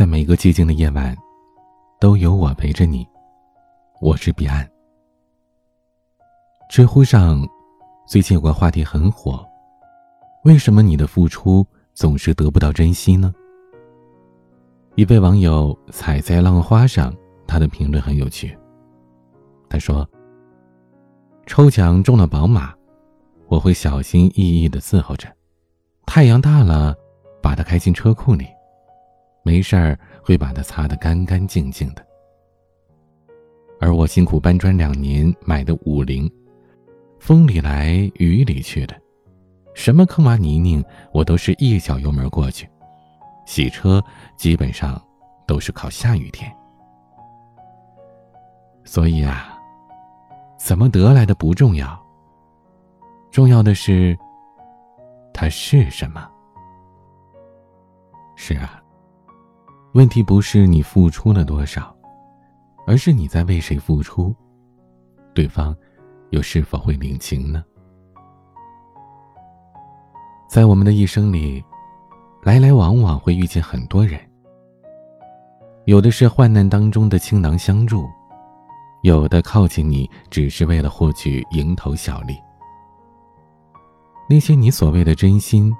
在每个寂静的夜晚，都有我陪着你。我是彼岸。知乎上最近有个话题很火：为什么你的付出总是得不到珍惜呢？一位网友踩在浪花上，他的评论很有趣。他说：“抽奖中了宝马，我会小心翼翼的伺候着，太阳大了，把它开进车库里。”没事儿，会把它擦得干干净净的。而我辛苦搬砖两年买的五菱，风里来雨里去的，什么坑洼泥泞，我都是一脚油门过去。洗车基本上都是靠下雨天。所以啊，怎么得来的不重要，重要的是它是什么。是啊。问题不是你付出了多少，而是你在为谁付出，对方又是否会领情呢？在我们的一生里，来来往往会遇见很多人，有的是患难当中的倾囊相助，有的靠近你只是为了获取蝇头小利。那些你所谓的真心，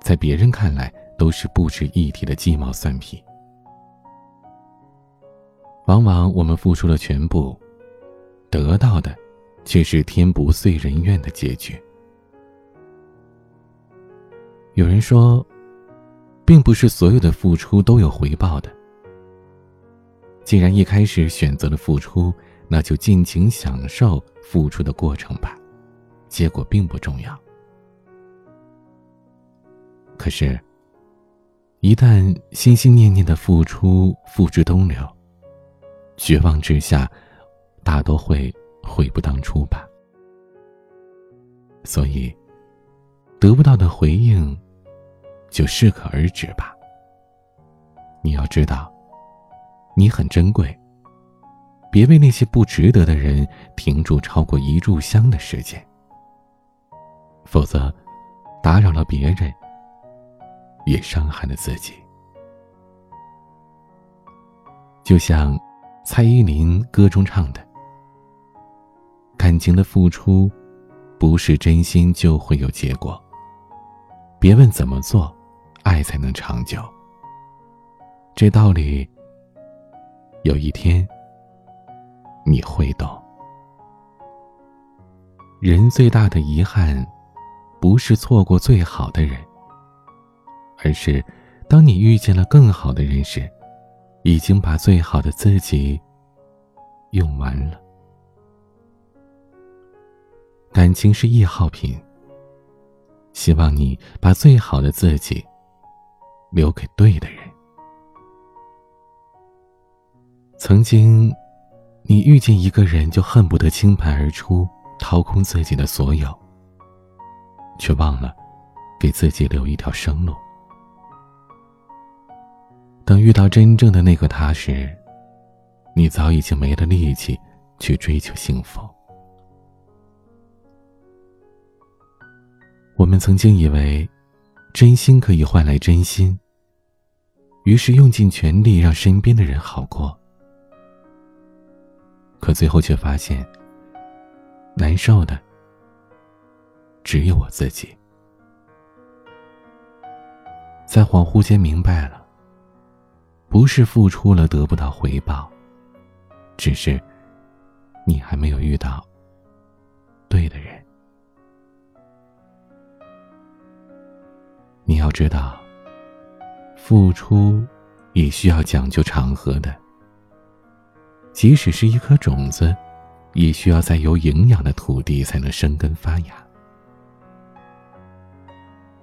在别人看来都是不值一提的鸡毛蒜皮。往往我们付出了全部，得到的却是天不遂人愿的结局。有人说，并不是所有的付出都有回报的。既然一开始选择了付出，那就尽情享受付出的过程吧，结果并不重要。可是，一旦心心念念的付出付之东流，绝望之下，大多会悔不当初吧。所以，得不到的回应，就适可而止吧。你要知道，你很珍贵，别为那些不值得的人停住超过一炷香的时间，否则，打扰了别人，也伤害了自己。就像。蔡依林歌中唱的：“感情的付出，不是真心就会有结果。别问怎么做，爱才能长久。这道理，有一天你会懂。人最大的遗憾，不是错过最好的人，而是当你遇见了更好的人时。”已经把最好的自己用完了。感情是易耗品，希望你把最好的自己留给对的人。曾经，你遇见一个人就恨不得倾盆而出，掏空自己的所有，却忘了给自己留一条生路。等遇到真正的那个他时，你早已经没了力气去追求幸福。我们曾经以为，真心可以换来真心，于是用尽全力让身边的人好过。可最后却发现，难受的只有我自己。在恍惚间明白了。不是付出了得不到回报，只是你还没有遇到对的人。你要知道，付出也需要讲究场合的。即使是一颗种子，也需要在有营养的土地才能生根发芽。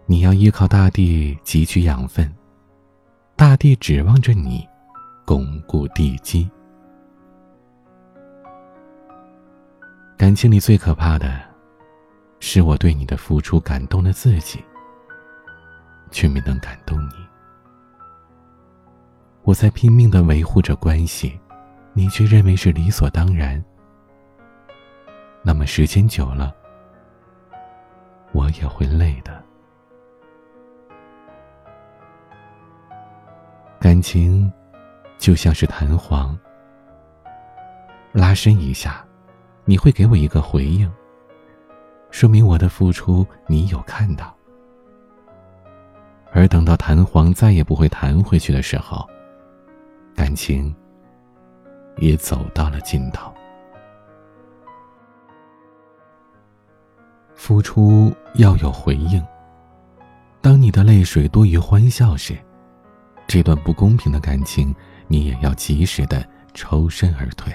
你要依靠大地汲取养分。大地指望着你，巩固地基。感情里最可怕的，是我对你的付出感动了自己，却没能感动你。我在拼命的维护着关系，你却认为是理所当然。那么时间久了，我也会累的。感情就像是弹簧，拉伸一下，你会给我一个回应，说明我的付出你有看到。而等到弹簧再也不会弹回去的时候，感情也走到了尽头。付出要有回应。当你的泪水多于欢笑时，这段不公平的感情，你也要及时的抽身而退。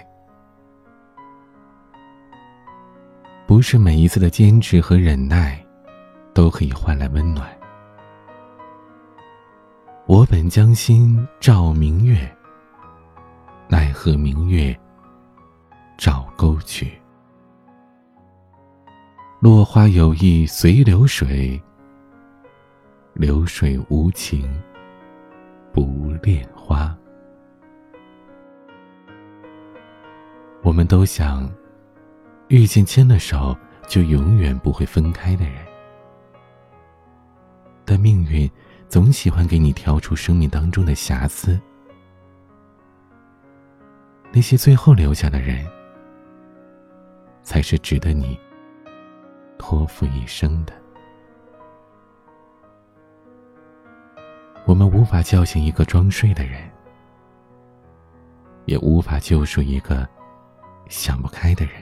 不是每一次的坚持和忍耐，都可以换来温暖。我本将心照明月，奈何明月照沟渠。落花有意随流水，流水无情不恋花。我们都想遇见牵了手就永远不会分开的人，但命运。总喜欢给你挑出生命当中的瑕疵，那些最后留下的人，才是值得你托付一生的。我们无法叫醒一个装睡的人，也无法救赎一个想不开的人，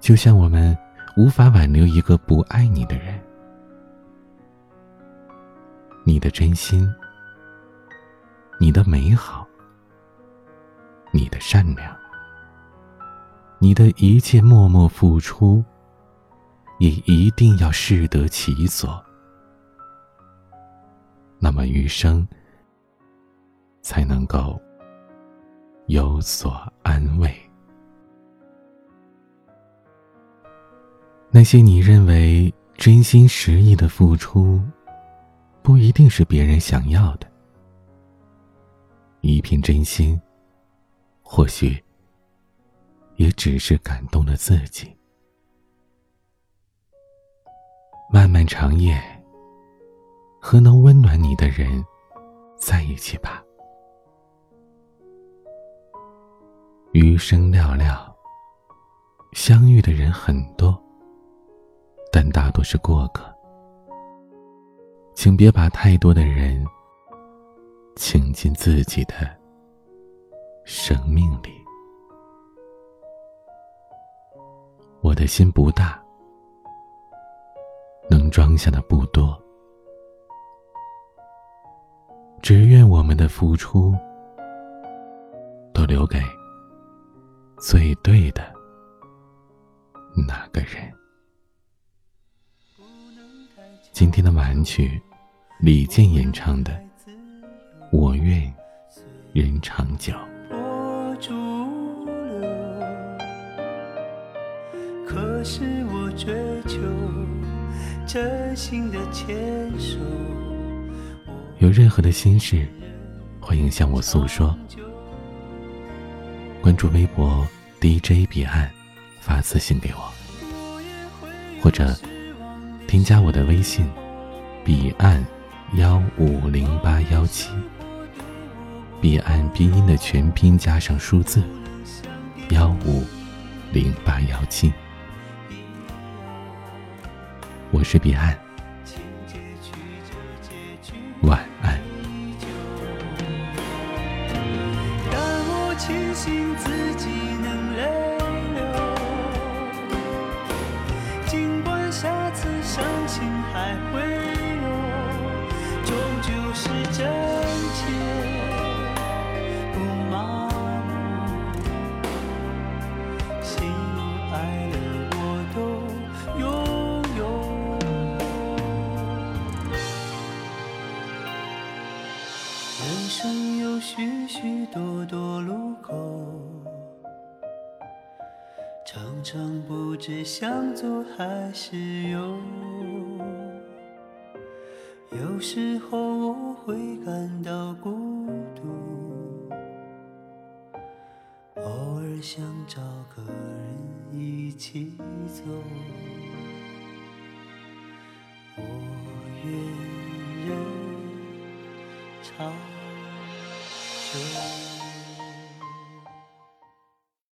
就像我们无法挽留一个不爱你的人。你的真心，你的美好，你的善良，你的一切默默付出，也一定要适得其所。那么余生才能够有所安慰。那些你认为真心实意的付出。不一定是别人想要的，一片真心，或许也只是感动了自己。漫漫长夜，和能温暖你的人在一起吧。余生寥寥，相遇的人很多，但大多是过客。请别把太多的人请进自己的生命里。我的心不大，能装下的不多，只愿我们的付出都留给最对的那个人。今天的晚曲，李健演唱的《我愿人长久》。可是我追求真心的牵手。有任何的心事，欢迎向我诉说。关注微博 DJ 彼岸，发私信给我，或者。添加我的微信，彼岸幺五零八幺七，彼岸拼音的全拼加上数字幺五零八幺七，我是彼岸，尽管下次相信还会有，终究是真切。不麻木，喜怒哀乐我都拥有。人生有许许多多路口。常常不知向左还是右。有时候我会感到孤独，偶尔想找个人一起走。我愿人。长久。